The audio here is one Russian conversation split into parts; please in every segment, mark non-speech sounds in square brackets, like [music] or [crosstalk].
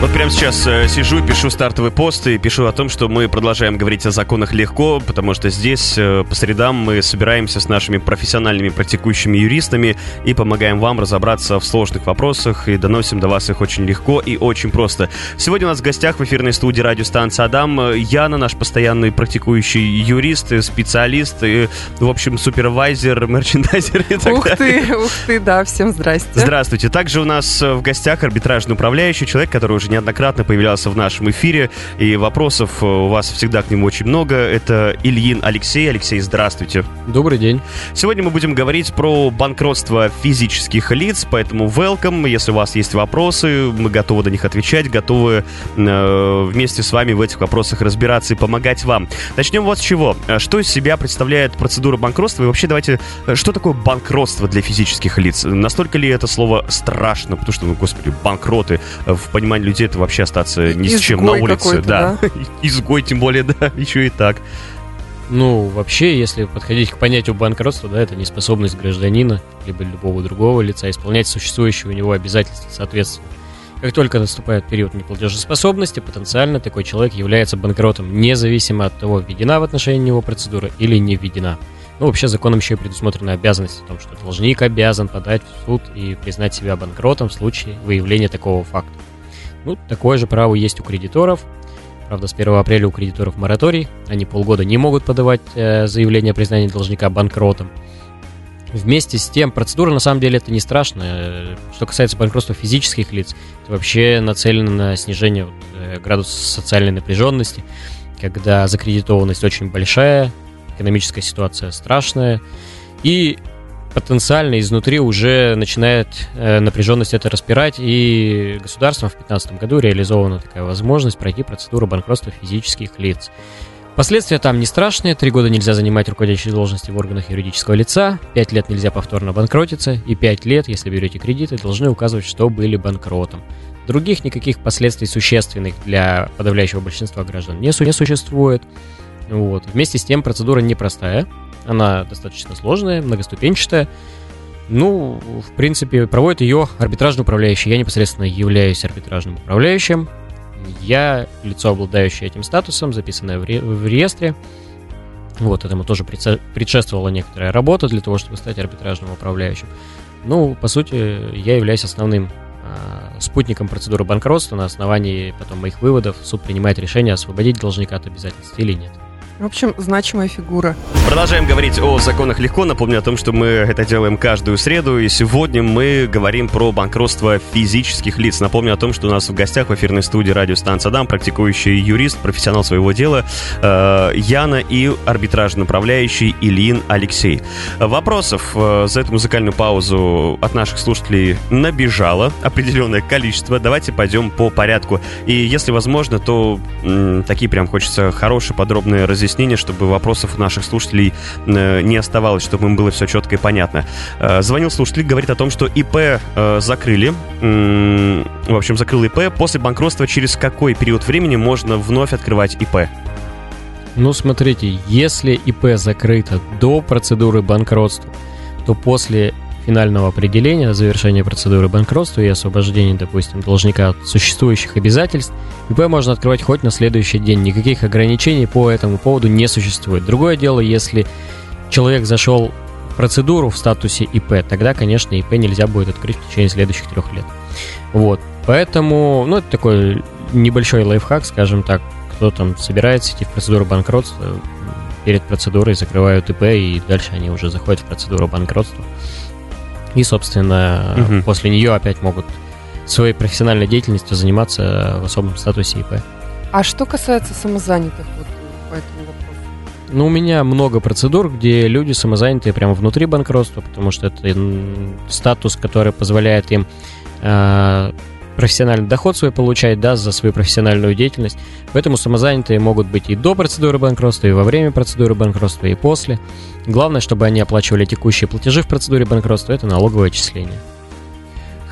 Вот прямо сейчас э, сижу, пишу стартовый пост и пишу о том, что мы продолжаем говорить о законах легко, потому что здесь э, по средам мы собираемся с нашими профессиональными практикующими юристами и помогаем вам разобраться в сложных вопросах и доносим до вас их очень легко и очень просто. Сегодня у нас в гостях в эфирной студии радиостанции Адам Яна, наш постоянный практикующий юрист, специалист и, в общем, супервайзер, [laughs] мерчендайзер и так Ух далее. ты, ух ты, да, всем здрасте. Здравствуйте. Также у нас в гостях арбитражный управляющий, человек, который уже неоднократно появлялся в нашем эфире, и вопросов э, у вас всегда к нему очень много. Это Ильин Алексей. Алексей, здравствуйте. Добрый день. Сегодня мы будем говорить про банкротство физических лиц, поэтому welcome. Если у вас есть вопросы, мы готовы на них отвечать, готовы э, вместе с вами в этих вопросах разбираться и помогать вам. Начнем вот с чего. Э, Что из себя представляет процедура банкротства? И вообще давайте, э, что такое банкротство для физических лиц? Настолько ли это слово страшно? Потому что, ну, господи, банкроты в понимании людей это вообще остаться ни с чем на улице. какой-то, Да. [laughs] Изгой, тем более, да, [laughs] еще и так. Ну, вообще, если подходить к понятию банкротства, да, это неспособность гражданина, либо любого другого лица исполнять существующие у него обязательства соответственно. Как только наступает период неплатежеспособности, потенциально такой человек является банкротом, независимо от того, введена в отношении него процедура или не введена. Ну, вообще, законом еще и предусмотрена обязанность о том, что должник обязан подать в суд и признать себя банкротом в случае выявления такого факта. Ну, такое же право есть у кредиторов, Правда, с 1 апреля у кредиторов мораторий. Они полгода не могут подавать э, заявление о признании должника банкротом. Вместе с тем, процедура на самом деле это не страшно. Что касается банкротства физических лиц, это вообще нацелено на снижение вот, э, градуса социальной напряженности, когда закредитованность очень большая, экономическая ситуация страшная, и потенциально изнутри уже начинает э, напряженность это распирать, и государством в 2015 году реализована такая возможность пройти процедуру банкротства физических лиц. Последствия там не страшные. Три года нельзя занимать руководящие должности в органах юридического лица, пять лет нельзя повторно банкротиться, и пять лет, если берете кредиты, должны указывать, что были банкротом. Других никаких последствий существенных для подавляющего большинства граждан не, су- не существует. Вот. Вместе с тем процедура непростая, она достаточно сложная, многоступенчатая. Ну, в принципе, проводит ее арбитражный управляющий. Я непосредственно являюсь арбитражным управляющим. Я лицо, обладающее этим статусом, записанное в, ре- в реестре. Вот, этому тоже предшествовала некоторая работа для того, чтобы стать арбитражным управляющим. Ну, по сути, я являюсь основным а, спутником процедуры банкротства. На основании потом моих выводов суд принимает решение освободить должника от обязательств или нет. В общем, значимая фигура. Продолжаем говорить о законах легко. Напомню о том, что мы это делаем каждую среду. И сегодня мы говорим про банкротство физических лиц. Напомню о том, что у нас в гостях в эфирной студии радиостанция «Дам» практикующий юрист, профессионал своего дела э, Яна и арбитражный управляющий Ильин Алексей. Вопросов э, за эту музыкальную паузу от наших слушателей набежало определенное количество. Давайте пойдем по порядку. И если возможно, то м, такие прям хочется хорошие, подробные разъяснения, чтобы вопросов у наших слушателей э, не оставалось, чтобы им было все четко и понятно. Э, Звонил слушатель, говорит о том, что ИП э, закрыли. В общем, закрыл ИП. После банкротства через какой период времени можно вновь открывать ИП? Ну, смотрите, если ИП закрыто до процедуры банкротства, то после финального определения, завершения процедуры банкротства и освобождения, допустим, должника от существующих обязательств, ИП можно открывать хоть на следующий день. Никаких ограничений по этому поводу не существует. Другое дело, если человек зашел в процедуру в статусе ИП, тогда, конечно, ИП нельзя будет открыть в течение следующих трех лет. Вот. Поэтому, ну, это такой небольшой лайфхак, скажем так, кто там собирается идти в процедуру банкротства, перед процедурой закрывают ИП, и дальше они уже заходят в процедуру банкротства. И, собственно, Мгм. после нее опять могут своей профессиональной деятельностью заниматься в особом статусе ИП. А что касается самозанятых, вот по этому вопросу? Ну, у меня много процедур, где люди самозанятые прямо внутри банкротства, потому что это статус, который позволяет им э, профессиональный доход свой получать, да, за свою профессиональную деятельность. Поэтому самозанятые могут быть и до процедуры банкротства, и во время процедуры банкротства, и после. Главное, чтобы они оплачивали текущие платежи в процедуре банкротства, это налоговое отчисление.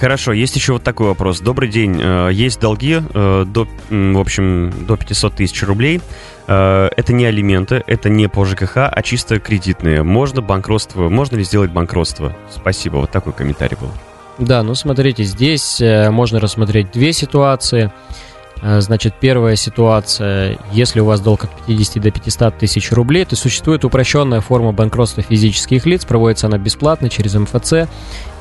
Хорошо, есть еще вот такой вопрос. Добрый день. Э, есть долги э, до, в общем, до 500 тысяч рублей. Э, Это не алименты, это не по ЖКХ, а чисто кредитные. Можно банкротство, можно ли сделать банкротство? Спасибо, вот такой комментарий был. Да, ну смотрите, здесь э, можно рассмотреть две ситуации. Э, Значит, первая ситуация, если у вас долг от 50 до 500 тысяч рублей, то существует упрощенная форма банкротства физических лиц, проводится она бесплатно через МФЦ,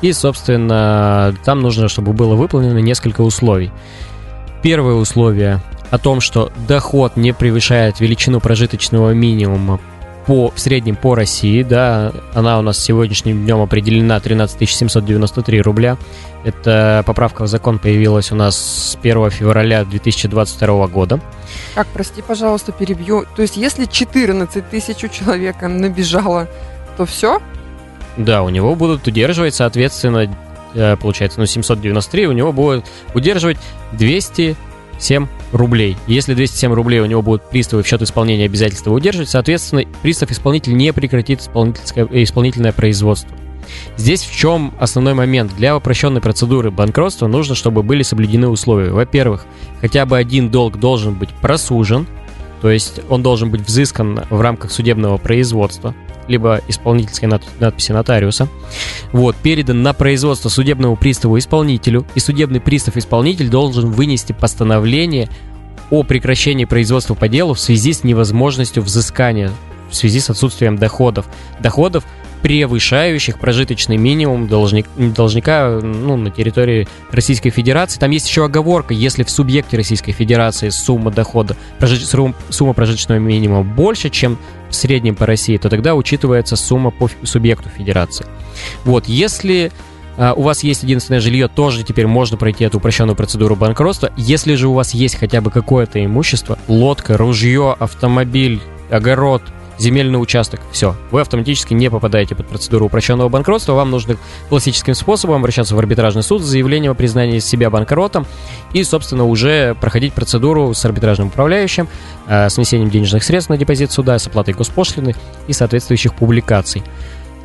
и, собственно, там нужно, чтобы было выполнено несколько условий. Первое условие о том, что доход не превышает величину прожиточного минимума по, в среднем по России, да, она у нас сегодняшним днем определена 13 793 рубля. Эта поправка в закон появилась у нас с 1 февраля 2022 года. Как, прости, пожалуйста, перебью. То есть, если 14 тысяч у человека набежало, то все? Да, у него будут удерживать, соответственно, э, получается, ну, 793, у него будет удерживать 207 рублей. Если 207 рублей у него будут приставы в счет исполнения обязательства удерживать, соответственно, пристав-исполнитель не прекратит исполнительское- э, исполнительное производство. Здесь в чем основной момент? Для упрощенной процедуры банкротства нужно, чтобы были соблюдены условия. Во-первых, хотя бы один долг должен быть просужен, то есть он должен быть взыскан в рамках судебного производства, либо исполнительской над- надписи нотариуса. Вот, передан на производство судебному приставу исполнителю, и судебный пристав-исполнитель должен вынести постановление о прекращении производства по делу в связи с невозможностью взыскания, в связи с отсутствием доходов. Доходов, превышающих прожиточный минимум должник, должника ну, на территории Российской Федерации. Там есть еще оговорка, если в субъекте Российской Федерации сумма дохода, срум- сумма прожиточного минимума больше, чем в среднем по России, то тогда учитывается сумма по субъекту Федерации. Вот, если а, у вас есть единственное жилье, тоже теперь можно пройти эту упрощенную процедуру банкротства. Если же у вас есть хотя бы какое-то имущество, лодка, ружье, автомобиль, огород, земельный участок, все, вы автоматически не попадаете под процедуру упрощенного банкротства, вам нужно классическим способом обращаться в арбитражный суд с заявлением о признании себя банкротом и, собственно, уже проходить процедуру с арбитражным управляющим, э, с внесением денежных средств на депозит суда, с оплатой госпошлины и соответствующих публикаций.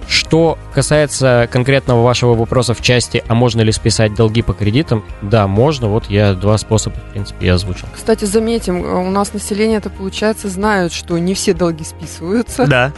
Что касается конкретного вашего вопроса в части, а можно ли списать долги по кредитам, да, можно. Вот я два способа, в принципе, я озвучил. Кстати, заметим, э, у нас население это получается знают, что не все долги списываются. Да.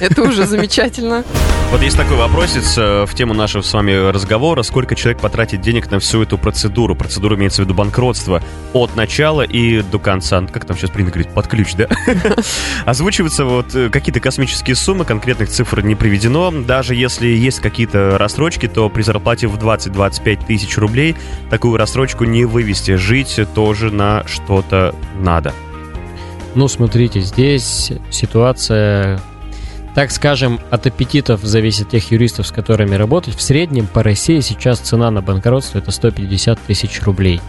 Это уже замечательно. Вот есть такой вопросец э, в тему нашего с вами разговора. Сколько человек потратит денег на всю эту процедуру? Процедура имеется в виду банкротство от начала и до конца. Ну, Как там сейчас принято говорить? Под ключ, да? [laughs] Озвучиваются вот э, какие-то космические суммы, конкретных цифр не приведено. Даже если есть какие-то рассрочки, то при зарплате в 20-25 тысяч рублей такую рассрочку не вывести. Жить тоже на что-то надо. Ну, смотрите, здесь ситуация, так скажем, от аппетитов зависит тех юристов, с которыми работать. В среднем по России сейчас цена на банкротство это 150 тысяч рублей.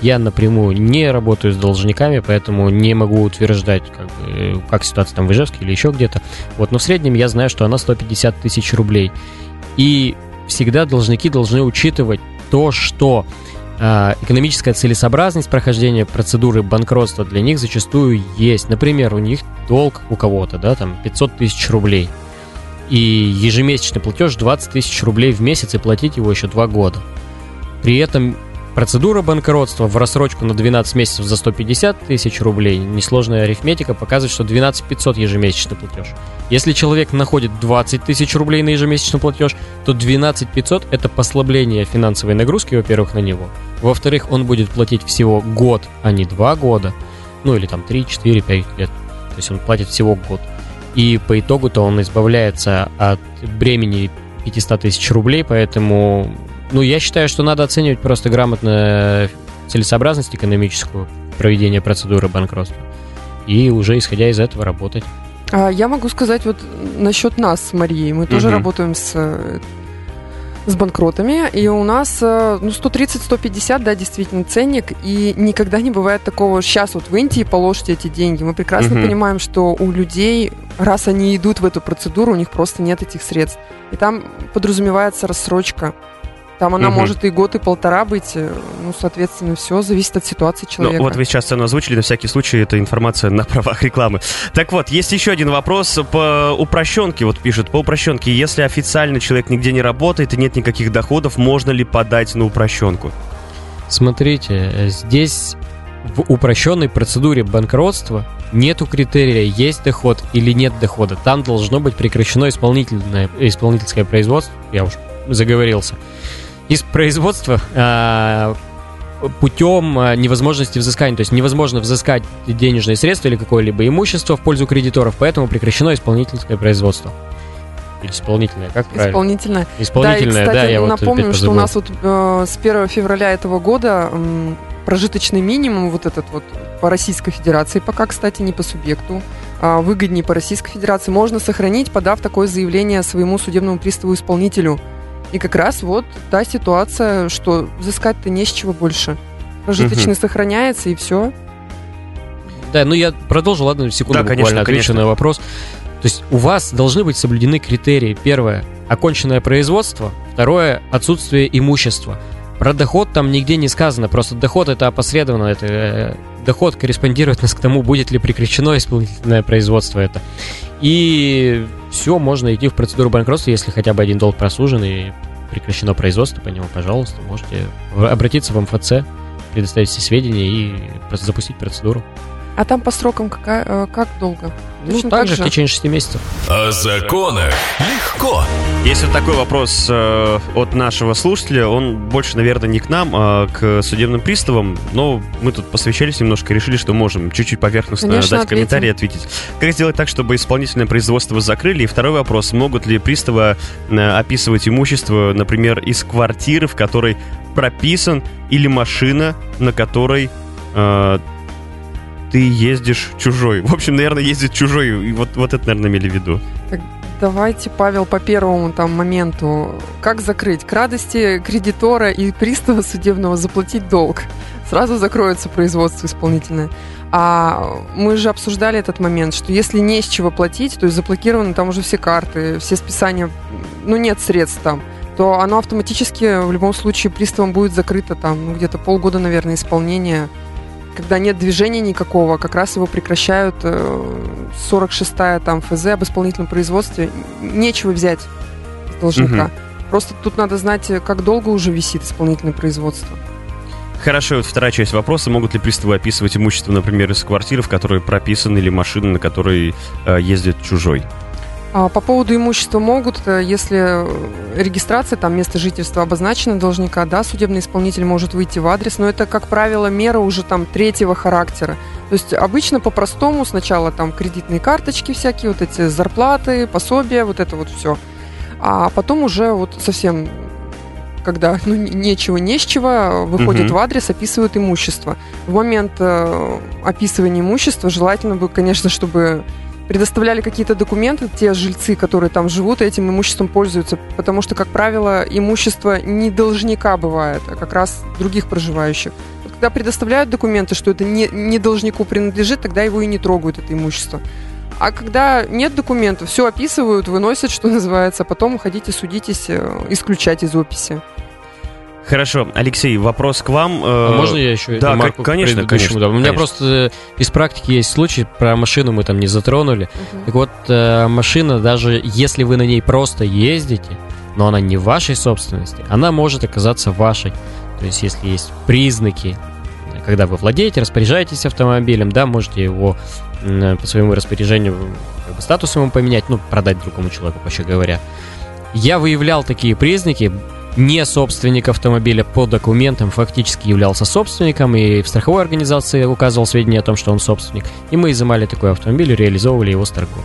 Я напрямую не работаю с должниками, поэтому не могу утверждать, как, бы, как ситуация там в Ижевске или еще где-то. Вот, но в среднем я знаю, что она 150 тысяч рублей. И всегда должники должны учитывать то, что а, экономическая целесообразность прохождения процедуры банкротства для них зачастую есть. Например, у них долг у кого-то, да, там 500 тысяч рублей. И ежемесячный платеж 20 тысяч рублей в месяц и платить его еще 2 года. При этом процедура банкротства в рассрочку на 12 месяцев за 150 тысяч рублей, несложная арифметика показывает, что 12 500 ежемесячный платеж. Если человек находит 20 тысяч рублей на ежемесячный платеж, то 12 500 это послабление финансовой нагрузки, во-первых, на него. Во-вторых, он будет платить всего год, а не 2 года. Ну или там 3, 4, 5 лет. То есть он платит всего год. И по итогу-то он избавляется от бремени 500 тысяч рублей, поэтому, ну, я считаю, что надо оценивать просто грамотно целесообразность экономическую проведения процедуры банкротства и уже исходя из этого работать. А Я могу сказать вот насчет нас с Марией. Мы тоже Мгм. работаем с, э, с банкротами, и у нас э, ну, 130-150, да, действительно, ценник, и никогда не бывает такого, сейчас вот выньте и положите эти деньги. Мы прекрасно Мгм. понимаем, что у людей, раз они идут в эту процедуру, у них просто нет этих средств. И там подразумевается рассрочка. Там она Мгм. может и год, и полтора быть. э, Ну, соответственно, все зависит от ситуации человека. Ну, вот вы сейчас цену озвучили, на всякий случай, это информация на [laughs] правах рекламы. Так вот, есть еще один вопрос по упрощенке, вот пишет, по упрощенке, если официально человек нигде не работает и нет никаких доходов, можно ли подать на упрощенку? Смотрите, здесь в упрощенной процедуре банкротства нету критерия, есть доход или нет дохода. Там должно быть прекращено исполнительное, исполнительское производство. Я уж заговорился. Из производства а, путем а, невозможности взыскания. То есть невозможно взыскать денежные средства или какое-либо имущество в пользу кредиторов, поэтому прекращено исполнительское производство. Или исполнительное, как правильно? Исполнительная. Исполнительное, да, и, да, кстати, я вот напомню, опять что у нас вот э, с 1 февраля этого года м, прожиточный минимум, вот этот вот по Российской Федерации, пока, кстати, не по субъекту, а выгоднее по Российской Федерации, можно сохранить, подав такое заявление своему судебному приставу-исполнителю. И как раз вот та ситуация, что взыскать-то не с чего больше. Прожиточный сохраняется, и все. Да, ну я продолжу, ладно, секунду Да, буквально конечно, отвечу конечно. на вопрос. То есть у вас должны быть соблюдены критерии. Первое – оконченное производство. Второе – отсутствие имущества. Про доход там нигде не сказано, просто доход это опосредованно, это э, доход корреспондирует нас к тому, будет ли прекращено исполнительное производство это. И все, можно идти в процедуру банкротства, если хотя бы один долг просужен и прекращено производство по нему, пожалуйста, можете обратиться в МФЦ, предоставить все сведения и запустить процедуру. А там по срокам какая, э, как долго? Ну, Точно так так же, же? в течение 6 месяцев. О законах легко. Вот такой вопрос э, от нашего слушателя, он больше, наверное, не к нам, а к судебным приставам, но мы тут посвящались немножко и решили, что можем чуть-чуть поверхностно Конечно, дать ответим. комментарий и ответить. Как сделать так, чтобы исполнительное производство закрыли? И второй вопрос, могут ли приставы э, описывать имущество, например, из квартиры, в которой прописан, или машина, на которой э, ты ездишь чужой. В общем, наверное, ездит чужой, и вот, вот это, наверное, имели в виду. Давайте, Павел, по первому там моменту. Как закрыть? К радости кредитора и пристава судебного заплатить долг. Сразу закроется производство исполнительное. А мы же обсуждали этот момент, что если не с чего платить, то есть заблокированы там уже все карты, все списания, ну нет средств там, то оно автоматически в любом случае приставом будет закрыто там ну, где-то полгода, наверное, исполнения. Когда нет движения никакого, как раз его прекращают э, 46-я там ФЗ об исполнительном производстве. Нечего взять с должника. Мгм. Просто тут надо знать, э, как долго уже висит исполнительное производство. Хорошо, вот вторая часть вопроса. Могут ли приставы описывать имущество, например, из квартиры, в которой прописан, или машины, на которой э, ездит чужой? А по поводу имущества могут, э, если э, регистрация, там место жительства обозначено должника, да, судебный исполнитель может выйти в адрес, но это, как правило, мера уже там третьего характера. То есть обычно по-простому сначала там кредитные карточки всякие, вот эти зарплаты, пособия, вот это вот все. А потом уже вот совсем когда ну, нечего, не с чего, выходит Мгм. в адрес, описывают имущество. В момент э, описывания имущества желательно бы, конечно, чтобы предоставляли какие-то документы те жильцы, которые там живут, и этим имуществом пользуются, потому что, как правило, имущество не должника бывает, а как раз других проживающих. Когда предоставляют документы, что это не, не должнику принадлежит, тогда его и не трогают, это имущество. А когда нет документов, все описывают, выносят, что [laughs] называется, а потом уходите, судитесь, э, исключать из описи. Хорошо, Алексей, вопрос к вам. А Э, можно я еще да, ремарку к- к конечно, конечно? У меня конечно. просто из практики есть случай, про машину мы там не затронули. Так вот, э, машина, даже если вы на ней просто ездите, но она не в вашей собственности, она может оказаться вашей. То есть, если есть признаки, э, когда вы владеете, распоряжаетесь автомобилем, да, можете его по своему распоряжению как бы, статус ему поменять, ну, продать другому человеку, проще говоря. Я выявлял такие признаки, не собственник автомобиля по документам фактически являлся собственником и в страховой организации указывал сведения о том, что он собственник. И мы изымали такой автомобиль и реализовывали его с торгов.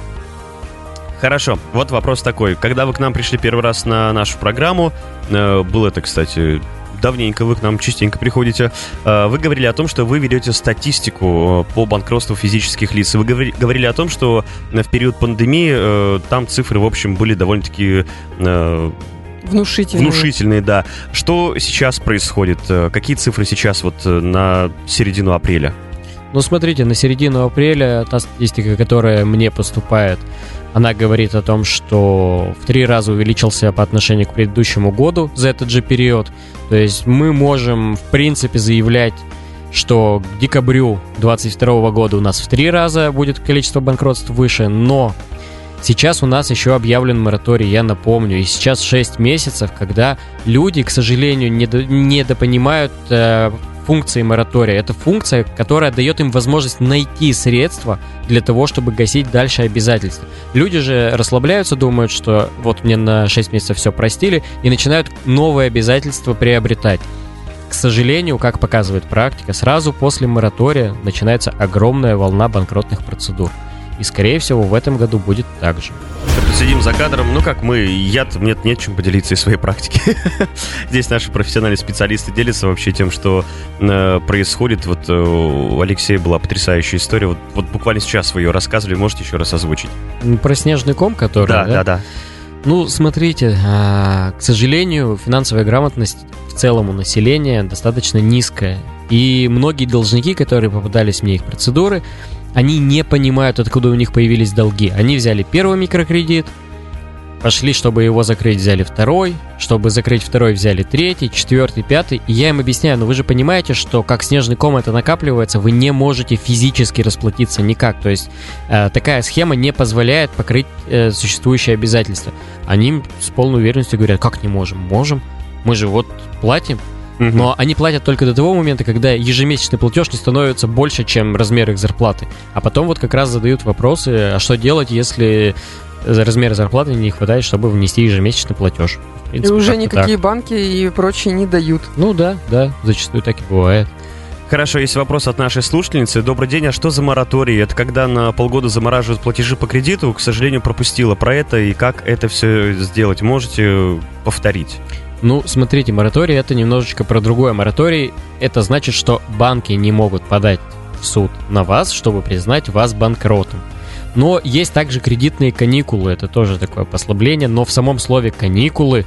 Хорошо, вот вопрос такой. Когда вы к нам пришли первый раз на нашу программу, э, было это, кстати, давненько, вы к нам частенько приходите, э, вы говорили о том, что вы ведете статистику э, по банкротству физических лиц. Вы говори- говорили о том, что в период пандемии там цифры, в общем, были довольно-таки Внушительные. внушительные, да. Что сейчас происходит? Э, Какие цифры сейчас вот э, на середину апреля? Ну, смотрите, на середину апреля та статистика, которая мне поступает, она говорит о том, что в три раза увеличился по отношению к предыдущему году за этот же период. То есть мы можем, в принципе, заявлять что к декабрю 2022 года у нас в три раза будет количество банкротств выше, но сейчас у нас еще объявлен мораторий, я напомню, и сейчас 6 месяцев, когда люди, к сожалению, недо, недопонимают э, функции моратория. Это функция, которая дает им возможность найти средства для того, чтобы гасить дальше обязательства. Люди же расслабляются, думают, что вот мне на 6 месяцев все простили, и начинают новые обязательства приобретать. К сожалению, как показывает практика, сразу после моратория начинается огромная волна банкротных процедур. И, скорее всего, в этом году будет так же. Сидим за кадром, ну как мы, я мне нет чем поделиться из своей практики. [laughs] Здесь наши профессиональные специалисты делятся вообще тем, что э, происходит. Вот э, у Алексея была потрясающая история. Вот, вот буквально сейчас вы ее рассказывали, можете еще раз озвучить? Про снежный ком, который... Да, да, да. да. Ну, смотрите, а, к сожалению, финансовая грамотность в целом у населения достаточно низкая. И многие должники, которые попадались мне их процедуры, они не понимают, откуда у них появились долги. Они взяли первый микрокредит, пошли, чтобы его закрыть, взяли второй, чтобы закрыть второй, взяли третий, четвертый, пятый. И я им объясняю, но вы же понимаете, что как снежный ком это накапливается, вы не можете физически расплатиться никак. То есть э, такая схема не позволяет покрыть э, существующие обязательства. Они с полной уверенностью говорят, как не можем? Можем. Мы же вот платим, но они платят только до того момента, когда ежемесячный платеж не становится больше, чем размер их зарплаты. А потом вот как раз задают вопросы, а что делать, если размера зарплаты не хватает, чтобы внести ежемесячный платеж. принципе, и уже никакие так. банки и прочие не дают. Ну да, да, зачастую так и бывает. Хорошо, есть вопрос от нашей слушательницы. Добрый день, а что за мораторий? Это когда на полгода замораживают платежи по кредиту? К сожалению, пропустила про это и как это все сделать. Можете повторить? Ну, смотрите, мораторий это немножечко про другое. Мораторий это значит, что банки не могут подать в суд на вас, чтобы признать вас банкротом. Но есть также кредитные каникулы, это тоже такое послабление, но в самом слове каникулы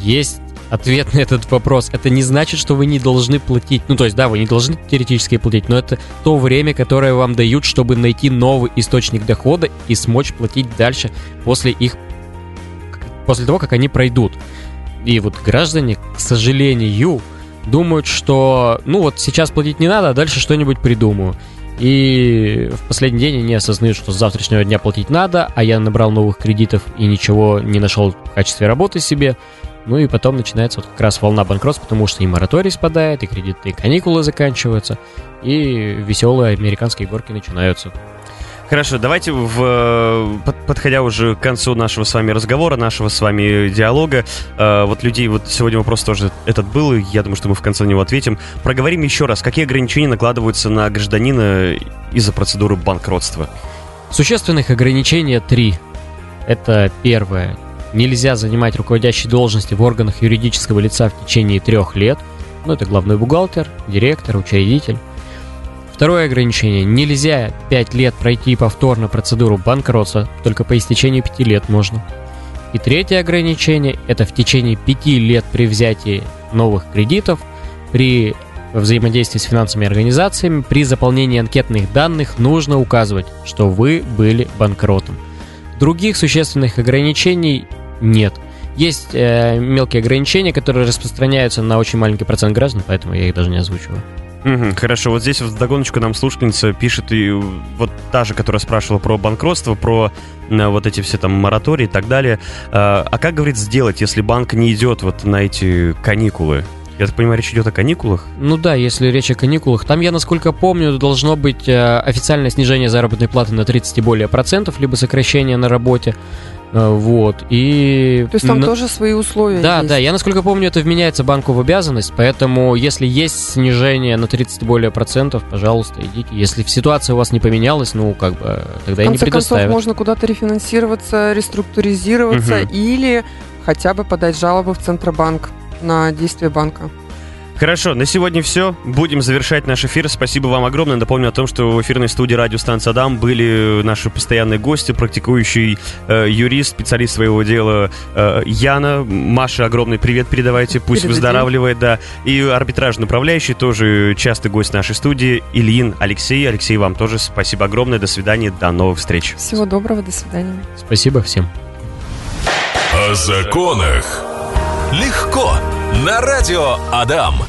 есть ответ [laughs] на этот вопрос. Это не значит, что вы не должны платить. Ну, то есть, да, вы не должны теоретически платить, но это то время, которое вам дают, чтобы найти новый источник дохода и смочь платить дальше после их после того, как они пройдут. И вот граждане, к сожалению, думают, что ну вот сейчас платить не надо, а дальше что-нибудь придумаю. И в последний день они осознают, что с завтрашнего дня платить надо, а я набрал новых кредитов и ничего не нашел в качестве работы себе. Ну и потом начинается вот как раз волна банкротств, потому что и мораторий спадает, и кредитные каникулы заканчиваются, и веселые американские горки начинаются. Хорошо, давайте, в, подходя уже к концу нашего с вами разговора, нашего с вами диалога, э, вот людей, вот сегодня вопрос тоже этот был, я думаю, что мы в конце на него ответим. Проговорим еще раз, какие ограничения накладываются на гражданина из-за процедуры банкротства? Существенных ограничений три. Это первое. Нельзя занимать руководящие должности в органах юридического лица в течение трех лет. Ну, это главный бухгалтер, директор, учредитель. Второе ограничение. Нельзя 5 лет пройти повторно процедуру банкротства, только по истечении 5 лет можно. И третье ограничение – это в течение 5 лет при взятии новых кредитов, при взаимодействии с финансовыми организациями, при заполнении анкетных данных нужно указывать, что вы были банкротом. Других существенных ограничений нет. Есть э, мелкие ограничения, которые распространяются на очень маленький процент граждан, поэтому я их даже не озвучиваю. Хорошо, вот здесь вот догоночку нам слушательница пишет, и вот та же, которая спрашивала про банкротство, про э, вот эти все там моратории и так далее. А, а как, говорит, сделать, если банк не идет вот на эти каникулы? Я так понимаю, речь идет о каникулах? Ну да, если речь о каникулах. Там, я насколько помню, должно быть э, официальное снижение заработной платы на 30 и более процентов, либо сокращение на работе. Э, вот, и... То есть там на... тоже свои условия Да, есть. да, я, насколько помню, это вменяется банку в обязанность, поэтому если есть снижение на 30 более процентов, пожалуйста, идите. Если ситуация у вас не поменялась, ну, как бы, тогда и не предоставят. Концов, можно куда-то рефинансироваться, реструктуризироваться угу. или хотя бы подать жалобу в Центробанк на действие банка. Хорошо, на сегодня все. Будем завершать наш эфир. Спасибо вам огромное. Напомню о том, что в эфирной студии радиостанции Адам были наши постоянные гости, практикующий э, юрист, специалист своего дела э, Яна. Маша, огромный привет передавайте. Пусть Передадим. выздоравливает, да. И арбитражный управляющий, тоже частый гость нашей студии, Ильин Алексей. Алексей, вам тоже спасибо огромное. До свидания, до новых встреч. Всего доброго, до свидания. Спасибо всем. О законах. Легко. На радио Адам.